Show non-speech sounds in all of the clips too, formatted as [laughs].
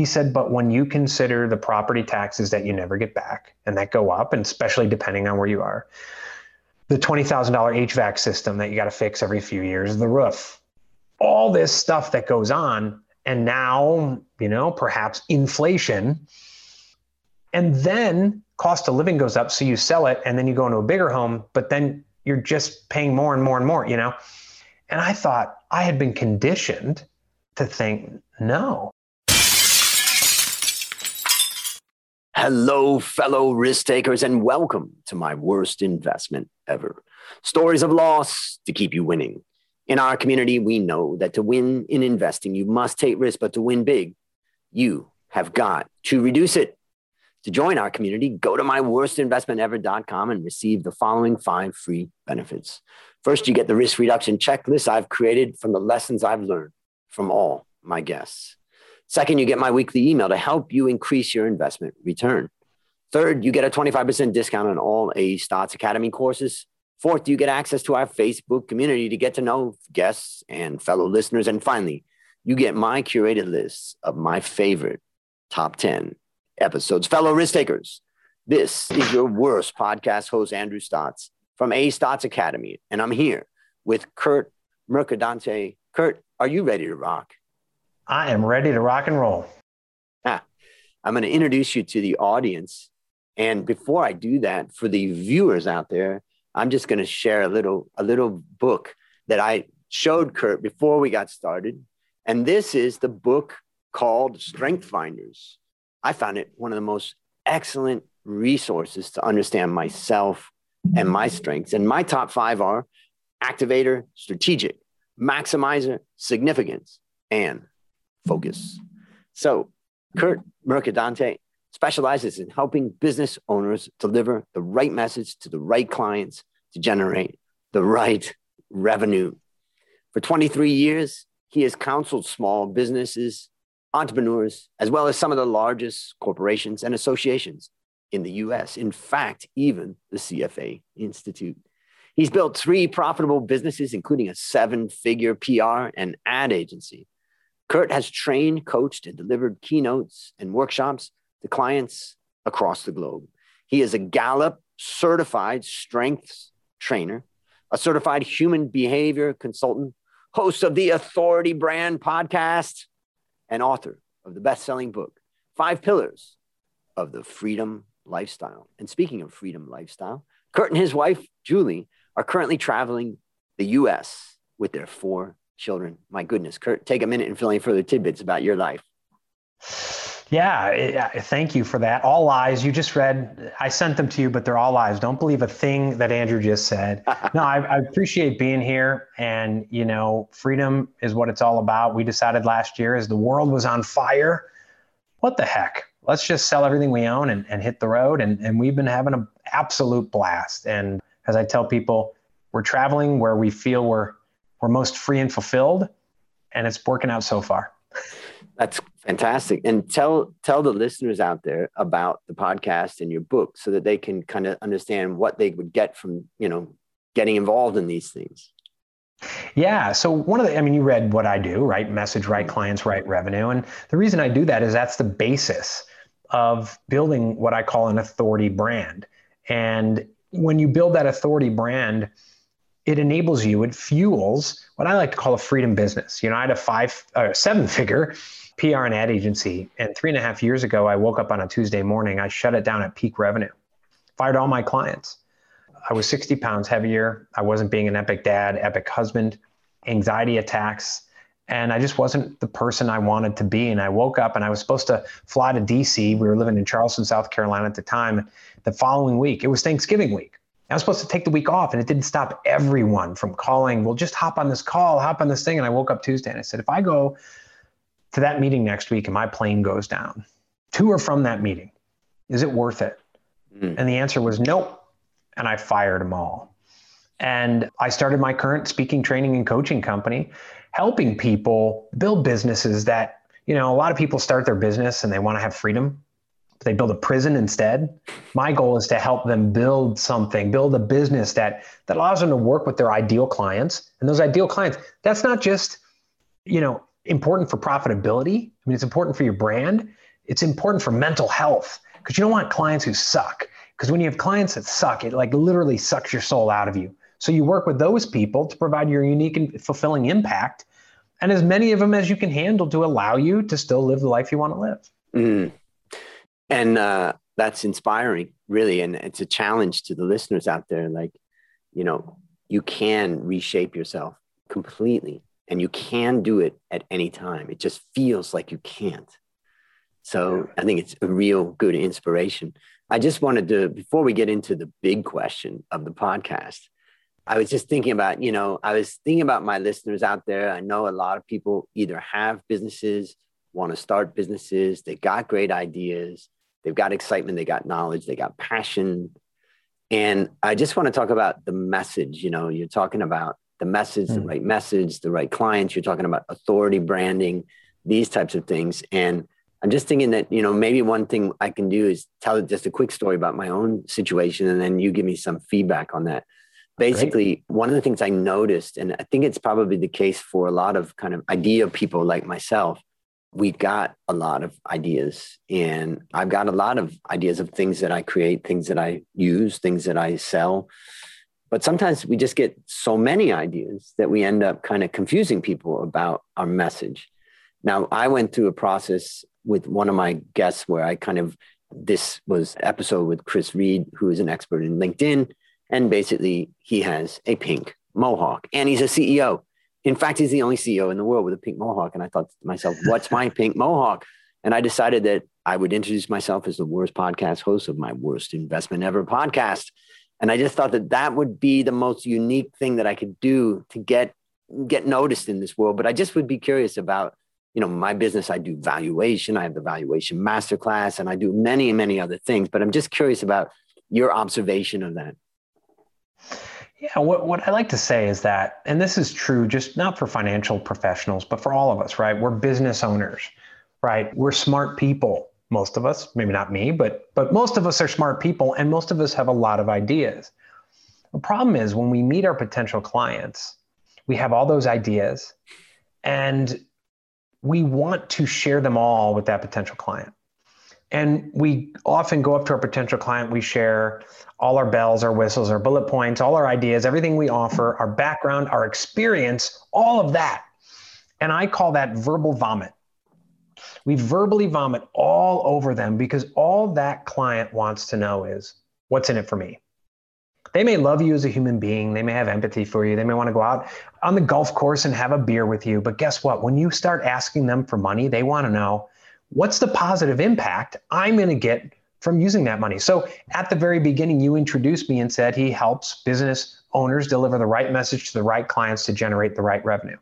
He said, but when you consider the property taxes that you never get back and that go up, and especially depending on where you are, the $20,000 HVAC system that you got to fix every few years, the roof, all this stuff that goes on. And now, you know, perhaps inflation. And then cost of living goes up. So you sell it and then you go into a bigger home, but then you're just paying more and more and more, you know? And I thought I had been conditioned to think, no. Hello, fellow risk takers, and welcome to my worst investment ever. Stories of loss to keep you winning. In our community, we know that to win in investing, you must take risk, but to win big, you have got to reduce it. To join our community, go to myworstinvestmentever.com and receive the following five free benefits. First, you get the risk reduction checklist I've created from the lessons I've learned from all my guests. Second, you get my weekly email to help you increase your investment return. Third, you get a 25% discount on all A Stotz Academy courses. Fourth, you get access to our Facebook community to get to know guests and fellow listeners. And finally, you get my curated list of my favorite top 10 episodes. Fellow risk takers, this is your worst podcast host, Andrew Stotz from A Stotz Academy. And I'm here with Kurt Mercadante. Kurt, are you ready to rock? I am ready to rock and roll. Ah, I'm going to introduce you to the audience. And before I do that, for the viewers out there, I'm just going to share a little a little book that I showed Kurt before we got started. And this is the book called Strength Finders. I found it one of the most excellent resources to understand myself and my strengths. And my top five are activator, strategic, maximizer, significance, and focus. So, Kurt Mercadante specializes in helping business owners deliver the right message to the right clients to generate the right revenue. For 23 years, he has counseled small businesses, entrepreneurs, as well as some of the largest corporations and associations in the US. In fact, even the CFA Institute. He's built three profitable businesses, including a seven figure PR and ad agency. Kurt has trained, coached, and delivered keynotes and workshops to clients across the globe. He is a Gallup certified strengths trainer, a certified human behavior consultant, host of the Authority Brand podcast, and author of the best selling book, Five Pillars of the Freedom Lifestyle. And speaking of freedom lifestyle, Kurt and his wife, Julie, are currently traveling the US with their four children. My goodness, Kurt, take a minute and fill any further tidbits about your life. Yeah, thank you for that. All lies. You just read, I sent them to you, but they're all lies. Don't believe a thing that Andrew just said. [laughs] no, I, I, appreciate being here. And, you know, freedom is what it's all about. We decided last year as the world was on fire, what the heck? Let's just sell everything we own and, and hit the road. And, and we've been having an absolute blast. And as I tell people, we're traveling where we feel we're, we're most free and fulfilled. And it's working out so far. That's fantastic. And tell tell the listeners out there about the podcast and your book so that they can kind of understand what they would get from, you know, getting involved in these things. Yeah. So one of the, I mean, you read what I do, right? Message, right mm-hmm. clients, right revenue. And the reason I do that is that's the basis of building what I call an authority brand. And when you build that authority brand, it enables you, it fuels what I like to call a freedom business. You know, I had a five, uh, seven figure PR and ad agency. And three and a half years ago, I woke up on a Tuesday morning. I shut it down at peak revenue, fired all my clients. I was 60 pounds heavier. I wasn't being an epic dad, epic husband, anxiety attacks. And I just wasn't the person I wanted to be. And I woke up and I was supposed to fly to DC. We were living in Charleston, South Carolina at the time. The following week, it was Thanksgiving week. I was supposed to take the week off, and it didn't stop everyone from calling. Well, just hop on this call, hop on this thing. And I woke up Tuesday and I said, if I go to that meeting next week and my plane goes down to or from that meeting, is it worth it? Mm. And the answer was nope. And I fired them all. And I started my current speaking, training, and coaching company, helping people build businesses that, you know, a lot of people start their business and they want to have freedom. They build a prison instead. My goal is to help them build something, build a business that that allows them to work with their ideal clients. And those ideal clients, that's not just, you know, important for profitability. I mean, it's important for your brand. It's important for mental health because you don't want clients who suck. Because when you have clients that suck, it like literally sucks your soul out of you. So you work with those people to provide your unique and fulfilling impact, and as many of them as you can handle to allow you to still live the life you want to live. Mm. And uh, that's inspiring, really, and it's a challenge to the listeners out there. Like, you know, you can reshape yourself completely, and you can do it at any time. It just feels like you can't. So I think it's a real good inspiration. I just wanted to, before we get into the big question of the podcast, I was just thinking about, you know, I was thinking about my listeners out there. I know a lot of people either have businesses, want to start businesses, they got great ideas, they've got excitement, they got knowledge, they got passion. And I just want to talk about the message. You know, you're talking about the message, mm. the right message, the right clients, you're talking about authority branding, these types of things. And I'm just thinking that, you know, maybe one thing I can do is tell just a quick story about my own situation and then you give me some feedback on that basically Great. one of the things i noticed and i think it's probably the case for a lot of kind of idea people like myself we got a lot of ideas and i've got a lot of ideas of things that i create things that i use things that i sell but sometimes we just get so many ideas that we end up kind of confusing people about our message now i went through a process with one of my guests where i kind of this was episode with chris reed who is an expert in linkedin and basically, he has a pink mohawk and he's a CEO. In fact, he's the only CEO in the world with a pink mohawk. And I thought to myself, what's my [laughs] pink mohawk? And I decided that I would introduce myself as the worst podcast host of my worst investment ever podcast. And I just thought that that would be the most unique thing that I could do to get get noticed in this world. But I just would be curious about, you know, my business. I do valuation. I have the valuation masterclass, and I do many, many other things. But I'm just curious about your observation of that. Yeah, what, what I like to say is that, and this is true just not for financial professionals, but for all of us, right? We're business owners, right? We're smart people. Most of us, maybe not me, but but most of us are smart people, and most of us have a lot of ideas. The problem is when we meet our potential clients, we have all those ideas, and we want to share them all with that potential client. And we often go up to our potential client, we share all our bells, our whistles, our bullet points, all our ideas, everything we offer, our background, our experience, all of that. And I call that verbal vomit. We verbally vomit all over them because all that client wants to know is what's in it for me. They may love you as a human being. They may have empathy for you. They may want to go out on the golf course and have a beer with you. But guess what? When you start asking them for money, they want to know what's the positive impact I'm going to get from using that money? So at the very beginning, you introduced me and said he helps business owners deliver the right message to the right clients to generate the right revenue.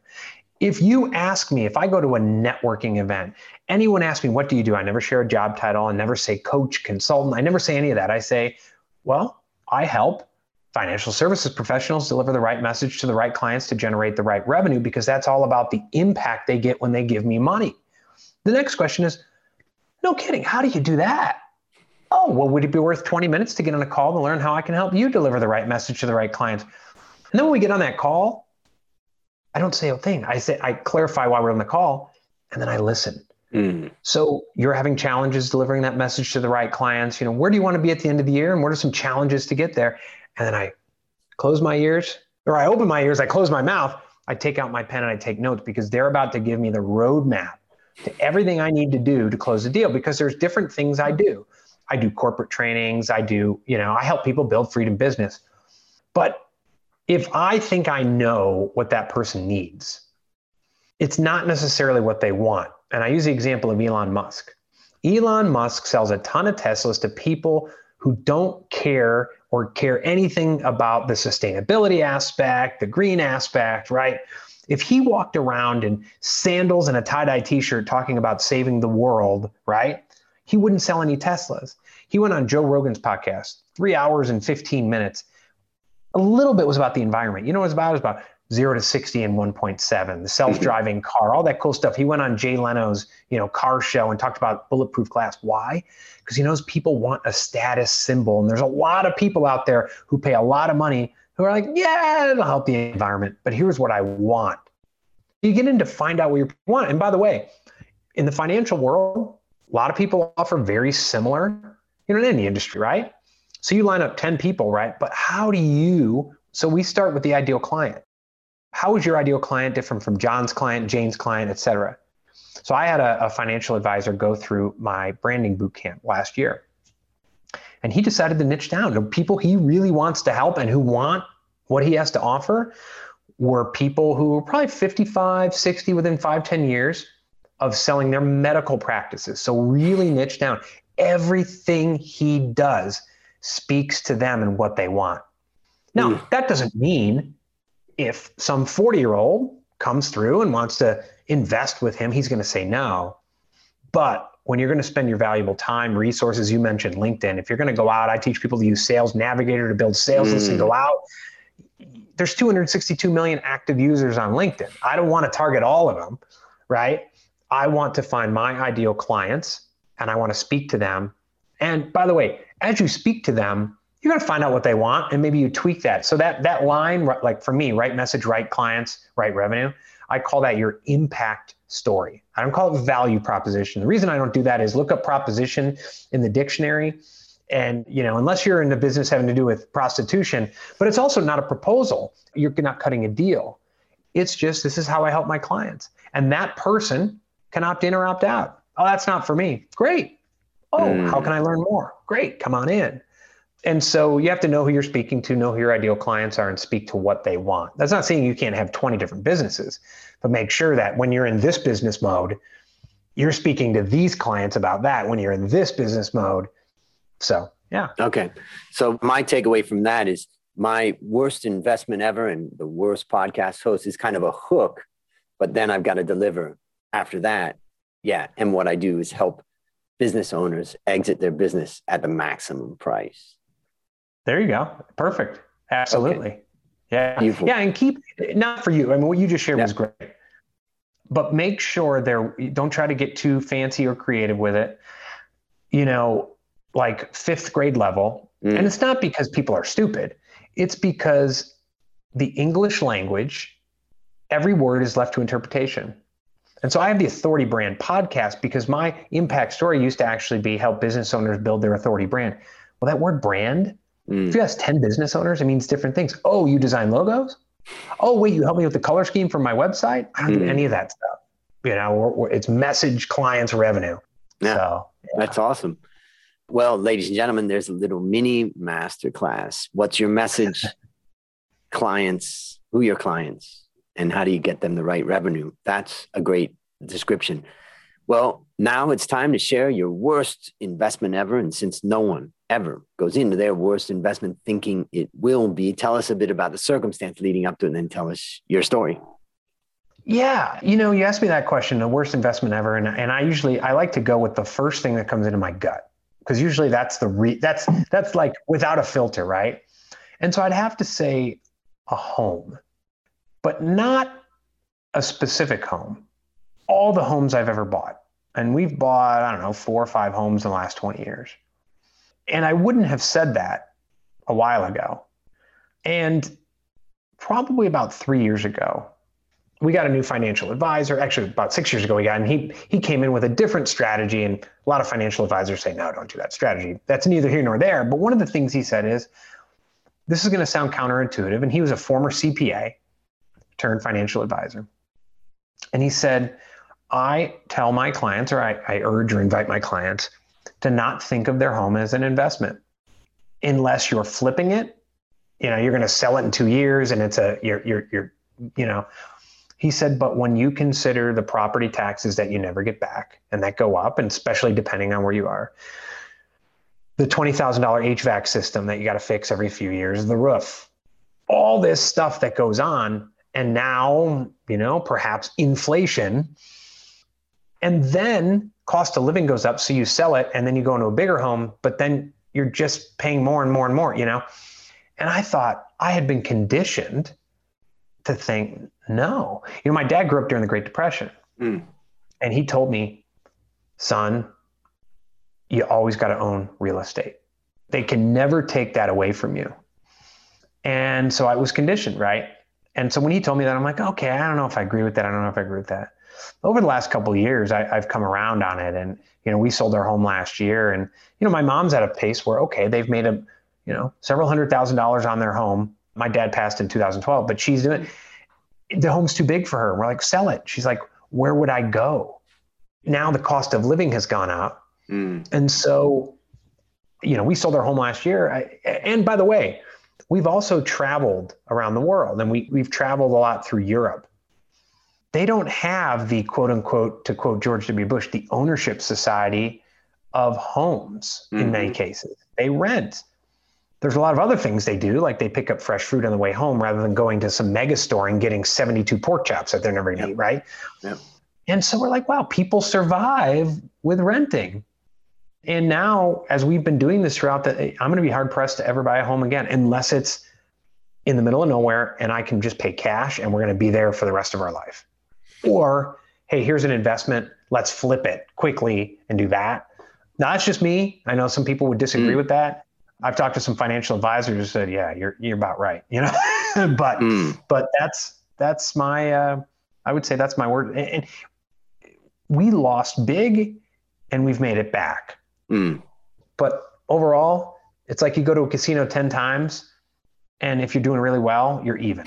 If you ask me, if I go to a networking event, anyone asks me, what do you do? I never share a job title. I never say coach, consultant. I never say any of that. I say, well, I help financial services professionals deliver the right message to the right clients to generate the right revenue because that's all about the impact they get when they give me money. The next question is, no kidding, how do you do that? Oh, well, would it be worth 20 minutes to get on a call to learn how I can help you deliver the right message to the right clients? And then when we get on that call, I don't say a thing. I say I clarify why we're on the call, and then I listen. Mm. So you're having challenges delivering that message to the right clients. You know, where do you want to be at the end of the year, and what are some challenges to get there? And then I close my ears, or I open my ears, I close my mouth, I take out my pen and I take notes because they're about to give me the roadmap to everything I need to do to close a deal because there's different things I do. I do corporate trainings, I do, you know, I help people build freedom business. But if I think I know what that person needs, it's not necessarily what they want. And I use the example of Elon Musk. Elon Musk sells a ton of Teslas to people who don't care or care anything about the sustainability aspect, the green aspect, right? If he walked around in sandals and a tie-dye t-shirt talking about saving the world, right? He wouldn't sell any Teslas. He went on Joe Rogan's podcast, three hours and 15 minutes. A little bit was about the environment. You know what it was about? It was about zero to 60 in 1.7, the mm-hmm. self-driving car, all that cool stuff. He went on Jay Leno's, you know, car show and talked about bulletproof glass. Why? Because he knows people want a status symbol. And there's a lot of people out there who pay a lot of money who are like, yeah, it'll help the environment, but here's what I want. You get into find out what you want. And by the way, in the financial world, a lot of people offer very similar, you know, in any industry, right? So you line up 10 people, right? But how do you, so we start with the ideal client. How is your ideal client different from John's client, Jane's client, et cetera? So I had a, a financial advisor go through my branding boot camp last year. And he decided to niche down to people he really wants to help and who want what he has to offer were people who were probably 55, 60 within five, 10 years of selling their medical practices. So really niche down. Everything he does speaks to them and what they want. Now, mm. that doesn't mean if some 40 year old comes through and wants to invest with him, he's going to say no. But when you're going to spend your valuable time, resources, you mentioned LinkedIn, if you're going to go out, I teach people to use Sales Navigator to build sales mm. lists and go out. There's 262 million active users on LinkedIn. I don't want to target all of them, right? I want to find my ideal clients and I want to speak to them. And by the way, as you speak to them, you're going to find out what they want and maybe you tweak that. So that that line like for me, right message, right clients, right revenue, I call that your impact story. I don't call it value proposition. The reason I don't do that is look up proposition in the dictionary and you know unless you're in a business having to do with prostitution but it's also not a proposal you're not cutting a deal it's just this is how i help my clients and that person can opt in or opt out. Oh, that's not for me. Great. Oh, mm. how can I learn more? Great. Come on in. And so you have to know who you're speaking to, know who your ideal clients are, and speak to what they want. That's not saying you can't have 20 different businesses, but make sure that when you're in this business mode, you're speaking to these clients about that when you're in this business mode. So, yeah. Okay. So, my takeaway from that is my worst investment ever and the worst podcast host is kind of a hook, but then I've got to deliver after that, yeah. And what I do is help business owners exit their business at the maximum price. There you go. Perfect. Absolutely. Okay. Yeah. Beautiful. Yeah. And keep not for you. I mean, what you just shared yeah. was great, but make sure there, don't try to get too fancy or creative with it. You know, like fifth grade level. Mm. And it's not because people are stupid, it's because the English language, every word is left to interpretation. And so I have the Authority Brand podcast because my impact story used to actually be help business owners build their authority brand. Well, that word brand, mm. if you ask 10 business owners, it means different things. Oh, you design logos? Oh, wait, you help me with the color scheme for my website? I don't mm. do any of that stuff. You know, or, or it's message clients revenue. Yeah, so, yeah. That's awesome. Well, ladies and gentlemen, there's a little mini masterclass. What's your message? [laughs] clients, who your clients? and how do you get them the right revenue? That's a great description. Well, now it's time to share your worst investment ever. And since no one ever goes into their worst investment thinking it will be, tell us a bit about the circumstance leading up to it and then tell us your story. Yeah, you know, you asked me that question, the worst investment ever, and and I usually I like to go with the first thing that comes into my gut because usually that's the re that's that's like without a filter, right? And so I'd have to say a home but not a specific home. All the homes I've ever bought. And we've bought, I don't know, four or five homes in the last 20 years. And I wouldn't have said that a while ago. And probably about three years ago, we got a new financial advisor. Actually, about six years ago, we got, and he he came in with a different strategy. And a lot of financial advisors say, no, don't do that strategy. That's neither here nor there. But one of the things he said is, this is going to sound counterintuitive. And he was a former CPA turned financial advisor. And he said, I tell my clients, or I, I urge or invite my clients to not think of their home as an investment unless you're flipping it. You know, you're going to sell it in two years and it's a, you're, you're, you're, you know, he said, but when you consider the property taxes that you never get back and that go up, and especially depending on where you are, the $20,000 HVAC system that you got to fix every few years, the roof, all this stuff that goes on, and now, you know, perhaps inflation. And then cost of living goes up. So you sell it and then you go into a bigger home, but then you're just paying more and more and more, you know? And I thought I had been conditioned to think, no. You know, my dad grew up during the Great Depression. Mm. And he told me, son, you always got to own real estate. They can never take that away from you. And so I was conditioned, right? And so when he told me that, I'm like, okay, I don't know if I agree with that. I don't know if I agree with that. Over the last couple of years, I, have come around on it. And, you know, we sold our home last year. And, you know, my mom's at a pace where, okay, they've made a, you know, several hundred thousand dollars on their home. My dad passed in 2012, but she's doing the home's too big for her. We're like, sell it. She's like, where would I go? Now the cost of living has gone up. Mm. And so, you know, we sold our home last year. I, and by the way, we've also traveled around the world and we, we've traveled a lot through Europe. They don't have the quote unquote, to quote George W. Bush, the ownership society of homes mm-hmm. in many mm-hmm. cases. They rent. There's a lot of other things they do, like they pick up fresh fruit on the way home rather than going to some mega store and getting 72 pork chops that they're never going to yep. eat, right? Yep. And so we're like, wow, people survive with renting. And now, as we've been doing this throughout the, I'm going to be hard pressed to ever buy a home again unless it's in the middle of nowhere and I can just pay cash and we're going to be there for the rest of our life. Or, hey, here's an investment. Let's flip it quickly and do that. Now, that's just me. I know some people would disagree mm. with that. I've talked to some financial advisors who said, yeah, you're, you're about right. You know, [laughs] but, mm. but that's, that's my, uh, I would say that's my word. And, and we lost big and we've made it back. Mm. But overall, it's like you go to a casino 10 times, and if you're doing really well, you're even.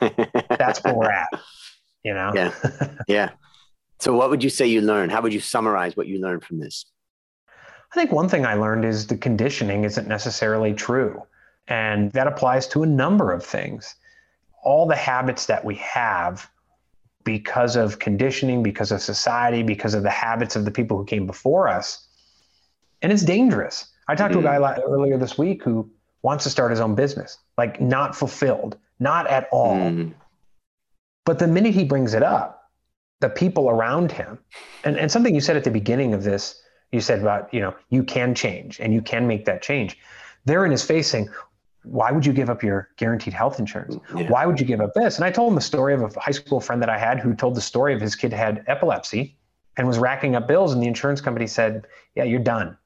[laughs] That's where we're at, you know? Yeah. [laughs] Yeah. So, what would you say you learned? How would you summarize what you learned from this? I think one thing I learned is the conditioning isn't necessarily true. And that applies to a number of things. All the habits that we have because of conditioning, because of society, because of the habits of the people who came before us, and it's dangerous. I talked mm. to a guy mm. earlier this week who wants to start his own business, like not fulfilled, not at all. Mm. But the minute he brings it up, the people around him, and, and something you said at the beginning of this, you said about, you know, you can change and you can make that change. They're in his face saying, why would you give up your guaranteed health insurance? Yeah. Why would you give up this? And I told him the story of a high school friend that I had who told the story of his kid had epilepsy and was racking up bills. And the insurance company said, yeah, you're done.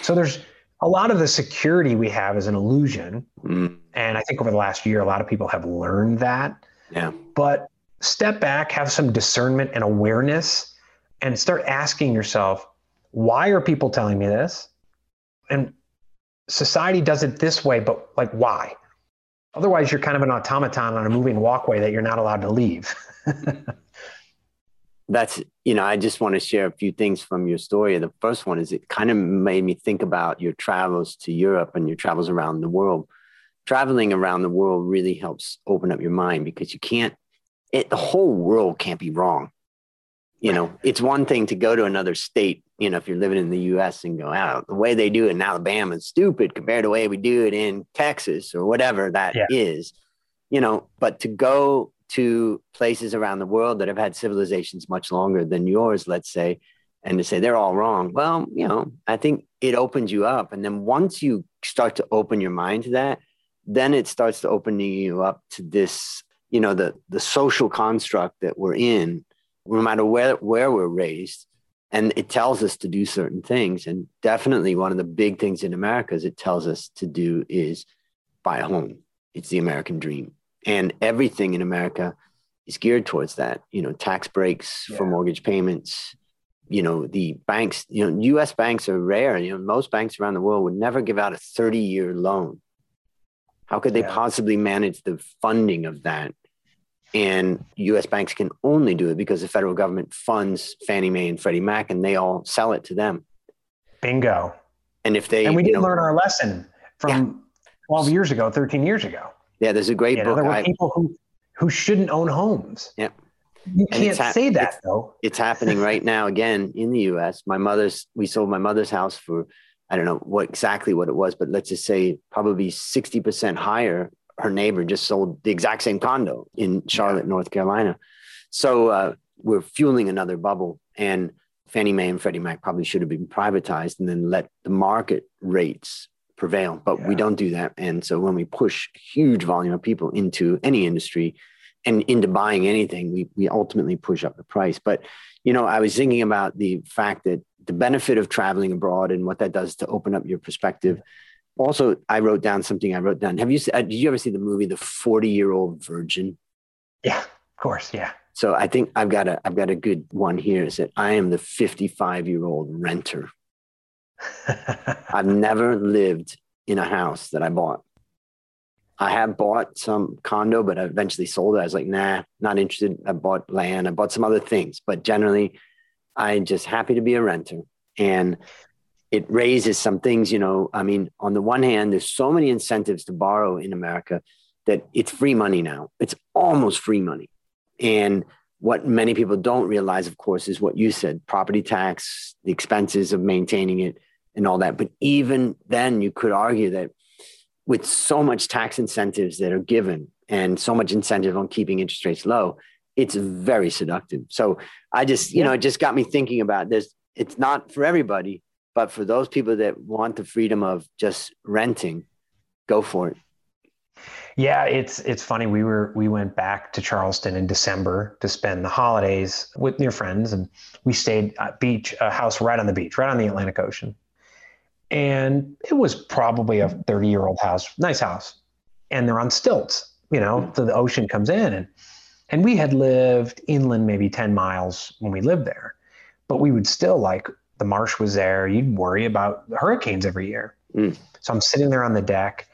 So there's a lot of the security we have is an illusion. Mm. And I think over the last year, a lot of people have learned that. Yeah. But step back, have some discernment and awareness, and start asking yourself, why are people telling me this? And society does it this way, but like, why? Otherwise, you're kind of an automaton on a moving walkway that you're not allowed to leave. [laughs] that's you know i just want to share a few things from your story the first one is it kind of made me think about your travels to europe and your travels around the world traveling around the world really helps open up your mind because you can't it, the whole world can't be wrong you know it's one thing to go to another state you know if you're living in the us and go out oh, the way they do it in alabama is stupid compared to the way we do it in texas or whatever that yeah. is. you know but to go to places around the world that have had civilizations much longer than yours, let's say, and to say they're all wrong. Well, you know, I think it opens you up. And then once you start to open your mind to that, then it starts to open you up to this, you know, the the social construct that we're in, no matter where where we're raised. And it tells us to do certain things. And definitely one of the big things in America is it tells us to do is buy a home. It's the American dream and everything in America is geared towards that. You know, tax breaks yeah. for mortgage payments. You know, the banks. You know, U.S. banks are rare. You know, most banks around the world would never give out a 30-year loan. How could they yeah. possibly manage the funding of that? And U.S. banks can only do it because the federal government funds Fannie Mae and Freddie Mac, and they all sell it to them. Bingo. And if they and we didn't know, learn our lesson from yeah. 12 years ago, 13 years ago. Yeah, there's a great you book. Know, there were people who who shouldn't own homes. Yeah. You can't ha- say that it's, though. It's happening right [laughs] now again in the US. My mother's we sold my mother's house for I don't know what exactly what it was, but let's just say probably 60% higher. Her neighbor just sold the exact same condo in Charlotte, yeah. North Carolina. So uh, we're fueling another bubble. And Fannie Mae and Freddie Mac probably should have been privatized and then let the market rates prevail, but yeah. we don't do that. And so when we push huge volume of people into any industry and into buying anything, we, we ultimately push up the price. But, you know, I was thinking about the fact that the benefit of traveling abroad and what that does to open up your perspective. Also, I wrote down something I wrote down. Have you, uh, did you ever see the movie, The 40 Year Old Virgin? Yeah, of course. Yeah. So I think I've got a I've got a good one here is that I am the 55 year old renter. I've never lived in a house that I bought. I have bought some condo, but I eventually sold it. I was like, nah, not interested. I bought land, I bought some other things, but generally, I'm just happy to be a renter. And it raises some things, you know. I mean, on the one hand, there's so many incentives to borrow in America that it's free money now. It's almost free money. And what many people don't realize, of course, is what you said property tax, the expenses of maintaining it, and all that. But even then, you could argue that with so much tax incentives that are given and so much incentive on keeping interest rates low, it's very seductive. So I just, you yeah. know, it just got me thinking about this. It's not for everybody, but for those people that want the freedom of just renting, go for it. Yeah, it's it's funny. We were we went back to Charleston in December to spend the holidays with your friends, and we stayed at beach, a house right on the beach, right on the Atlantic Ocean. And it was probably a 30 year old house, nice house. And they're on stilts, you know, hmm. so the ocean comes in. And, and we had lived inland maybe 10 miles when we lived there, but we would still like the marsh was there. You'd worry about hurricanes every year. Mm. So I'm sitting there on the deck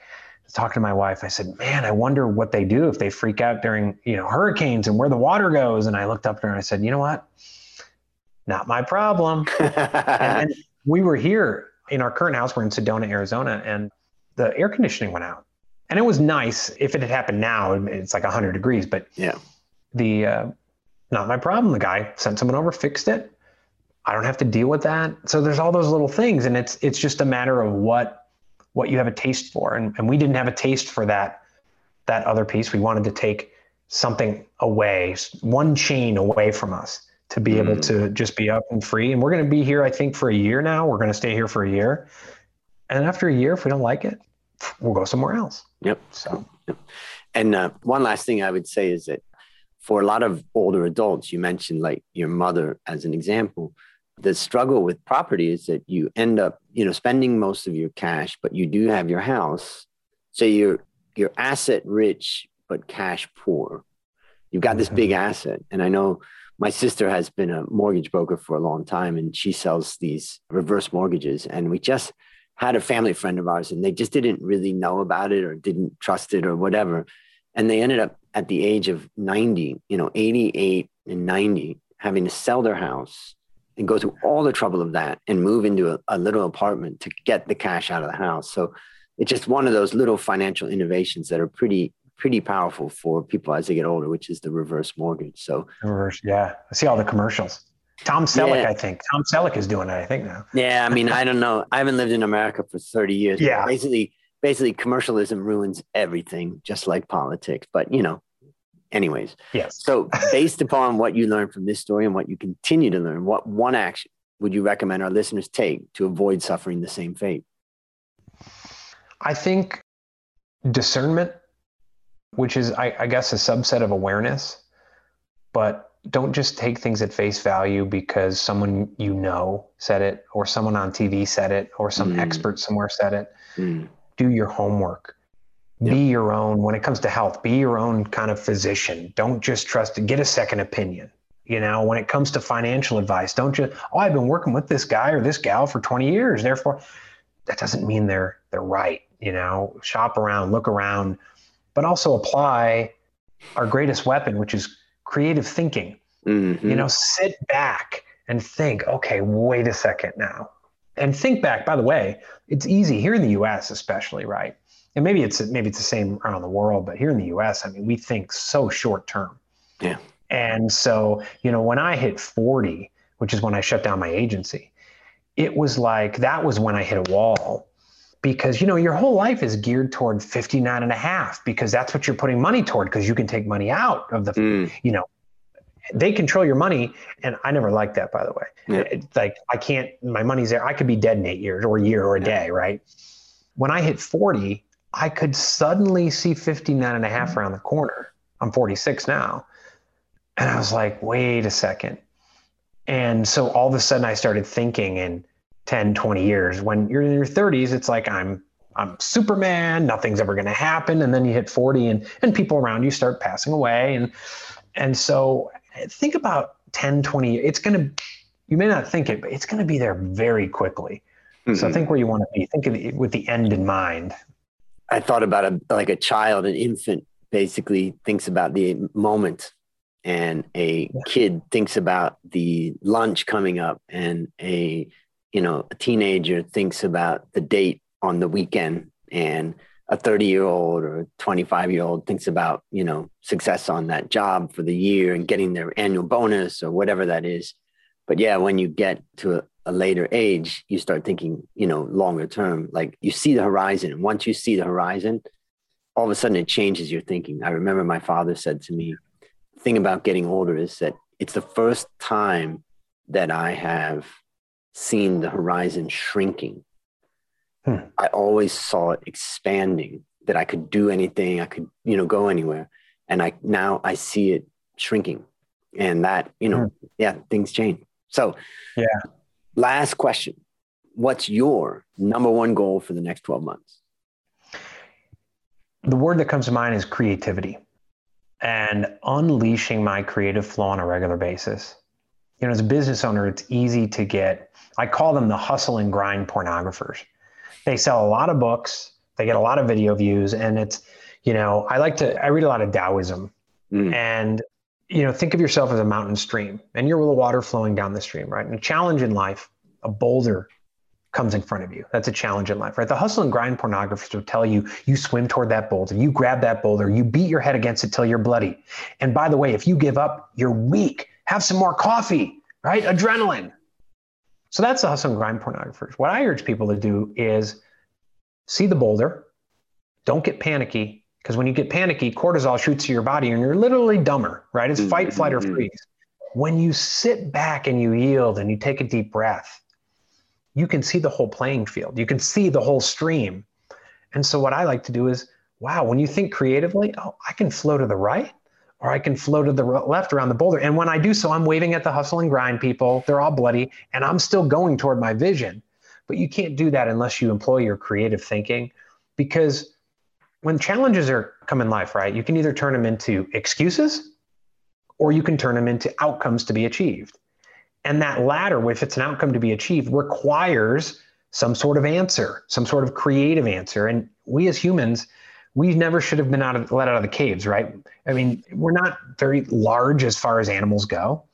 talking to my wife. I said, man, I wonder what they do if they freak out during, you know, hurricanes and where the water goes. And I looked up there and I said, you know what? Not my problem. [laughs] and we were here in our current house, we're in Sedona, Arizona, and the air conditioning went out. And it was nice. If it had happened now, it's like 100 degrees, but yeah, the uh, not my problem. The guy sent someone over, fixed it. I don't have to deal with that. So there's all those little things, and it's it's just a matter of what what you have a taste for. And and we didn't have a taste for that that other piece. We wanted to take something away, one chain away from us to be mm. able to just be up and free. And we're going to be here, I think, for a year now. We're going to stay here for a year. And after a year, if we don't like it, we'll go somewhere else. Yep. So, yep. and uh, one last thing I would say is that for a lot of older adults, you mentioned like your mother as an example. The struggle with property is that you end up, you know, spending most of your cash, but you do have your house. So you're you're asset rich but cash poor. You've got this big asset, and I know my sister has been a mortgage broker for a long time and she sells these reverse mortgages and we just had a family friend of ours and they just didn't really know about it or didn't trust it or whatever and they ended up at the age of 90 you know 88 and 90 having to sell their house and go through all the trouble of that and move into a, a little apartment to get the cash out of the house so it's just one of those little financial innovations that are pretty pretty powerful for people as they get older, which is the reverse mortgage. So reverse, yeah. I see all the commercials. Tom Selleck, yeah. I think. Tom Selleck is doing it, I think now. Yeah, I mean, I don't know. I haven't lived in America for 30 years. Yeah. Basically, basically commercialism ruins everything, just like politics. But you know, anyways. Yes. So based upon what you learned from this story and what you continue to learn, what one action would you recommend our listeners take to avoid suffering the same fate? I think discernment which is, I, I guess, a subset of awareness. But don't just take things at face value because someone you know said it, or someone on TV said it, or some mm. expert somewhere said it. Mm. Do your homework. Yep. Be your own, when it comes to health, be your own kind of physician. Don't just trust it. Get a second opinion. You know, when it comes to financial advice, don't just, oh, I've been working with this guy or this gal for 20 years. Therefore, that doesn't mean they're they're right. You know, shop around, look around, but also apply our greatest weapon, which is creative thinking. Mm-hmm. You know, sit back and think, okay, wait a second now. And think back, by the way, it's easy here in the US, especially, right? And maybe it's maybe it's the same around the world, but here in the US, I mean, we think so short term. Yeah. And so, you know, when I hit 40, which is when I shut down my agency, it was like that was when I hit a wall because you know your whole life is geared toward 59 and a half because that's what you're putting money toward because you can take money out of the mm. you know they control your money and i never liked that by the way yeah. it's like i can't my money's there i could be dead in eight years or a year or a yeah. day right when i hit 40 i could suddenly see 59 and a half around the corner i'm 46 now and i was like wait a second and so all of a sudden i started thinking in 10, 20 years. When you're in your 30s, it's like I'm I'm Superman, nothing's ever going to happen. And then you hit 40 and, and people around you start passing away. And, and so think about 10, 20, it's going to, you may not think it, but it's going to be there very quickly. Mm-hmm. So think where you want to be. Think of it with the end in mind. I thought about a, like a child, an infant basically thinks about the moment and a kid thinks about the lunch coming up and a you know a teenager thinks about the date on the weekend and a 30 year old or a 25 year old thinks about you know success on that job for the year and getting their annual bonus or whatever that is. But yeah when you get to a, later age you start thinking you know longer term like you see the horizon and once you see the horizon all of a sudden it changes your thinking i remember my father said to me the thing about getting older is that it's the first time that i have seen the horizon shrinking Hmm. I always saw it expanding, that I could do anything, I could, you know, go anywhere. And I now I see it shrinking. And that, you know, hmm. yeah, things change. So yeah. Last question. What's your number one goal for the next 12 months? The word that comes to mind is creativity and unleashing my creative flow on a regular basis. You know, as a business owner, it's easy to get, I call them the hustle and grind pornographers they sell a lot of books, they get a lot of video views, and it's, you know, I like to, I read a lot of Taoism mm. and, you know, think of yourself as a mountain stream and you're the water flowing down the stream, right? And a challenge in life, a boulder comes in front of you. That's a challenge in life, right? The hustle and grind pornographers will tell you you swim toward that boulder, you grab that boulder, you beat your head against it till you're bloody. And by the way, if you give up, you're weak. Have some more coffee, right? Adrenaline. So that's the hustle and grind pornographers. What I urge people to do is see the boulder, don't get panicky, because when you get panicky, cortisol shoots to your body and you're literally dumber, right? It's fight, flight, or mm-hmm. freeze. When you sit back and you yield and you take a deep breath, you can see the whole playing field. You can see the whole stream. And so what I like to do is, wow, when you think creatively, oh, I can flow to the right or I can flow to the left around the boulder. And when I do so, I'm waving at the hustle and grind people. They're all bloody, and I'm still going toward my vision. But you can't do that unless you employ your creative thinking because when challenges are come in life, right, you can either turn them into excuses or you can turn them into outcomes to be achieved. And that latter, if it's an outcome to be achieved, requires some sort of answer, some sort of creative answer. And we as humans, we never should have been out of, let out of the caves, right? I mean, we're not very large as far as animals go.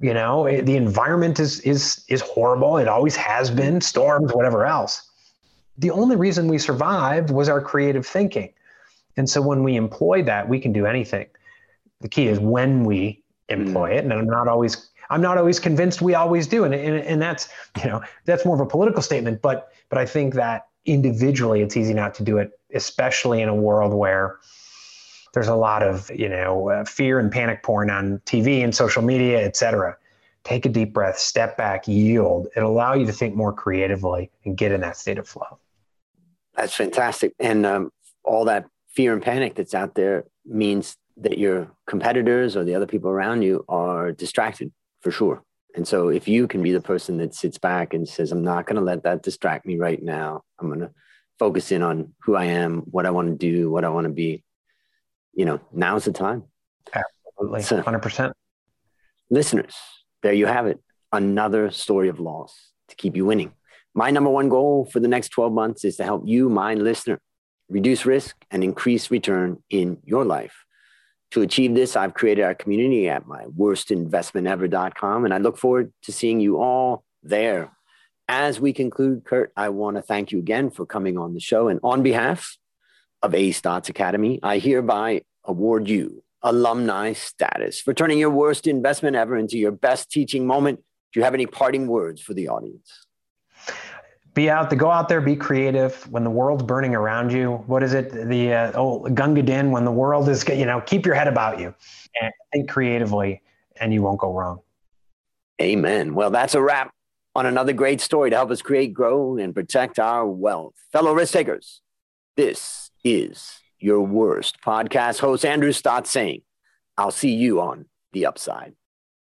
You know, eh, the environment is is is horrible. It always has been, storms, whatever else. The only reason we survived was our creative thinking. And so when we employ that, we can do anything. The key is when we employ mm. it. And I'm not always I'm not always convinced we always do. And, and, and that's, you know, that's more of a political statement, but but I think that individually it's easy not to do it especially in a world where there's a lot of you know uh, fear and panic porn on tv and social media et cetera take a deep breath step back yield it'll allow you to think more creatively and get in that state of flow that's fantastic and um, all that fear and panic that's out there means that your competitors or the other people around you are distracted for sure and so if you can be the person that sits back and says i'm not going to let that distract me right now i'm going to focus in on who I am, what I want to do, what I want to be, you know, now's the time. Absolutely. So, 100%. Listeners, there you have it. Another story of loss to keep you winning. My number one goal for the next 12 months is to help you, my listener, reduce risk and increase return in your life. To achieve this, I've created our community at my worstinvestmentever.com, and I look forward to seeing you all there as we conclude, Kurt, I want to thank you again for coming on the show. And on behalf of A Stotz Academy, I hereby award you alumni status for turning your worst investment ever into your best teaching moment. Do you have any parting words for the audience? Be out to go out there, be creative. When the world's burning around you, what is it? The uh, oh Gunga Din. When the world is, you know, keep your head about you and think creatively, and you won't go wrong. Amen. Well, that's a wrap on another great story to help us create, grow, and protect our wealth. Fellow risk takers, this is your worst podcast host, Andrew Stotz saying, I'll see you on the upside.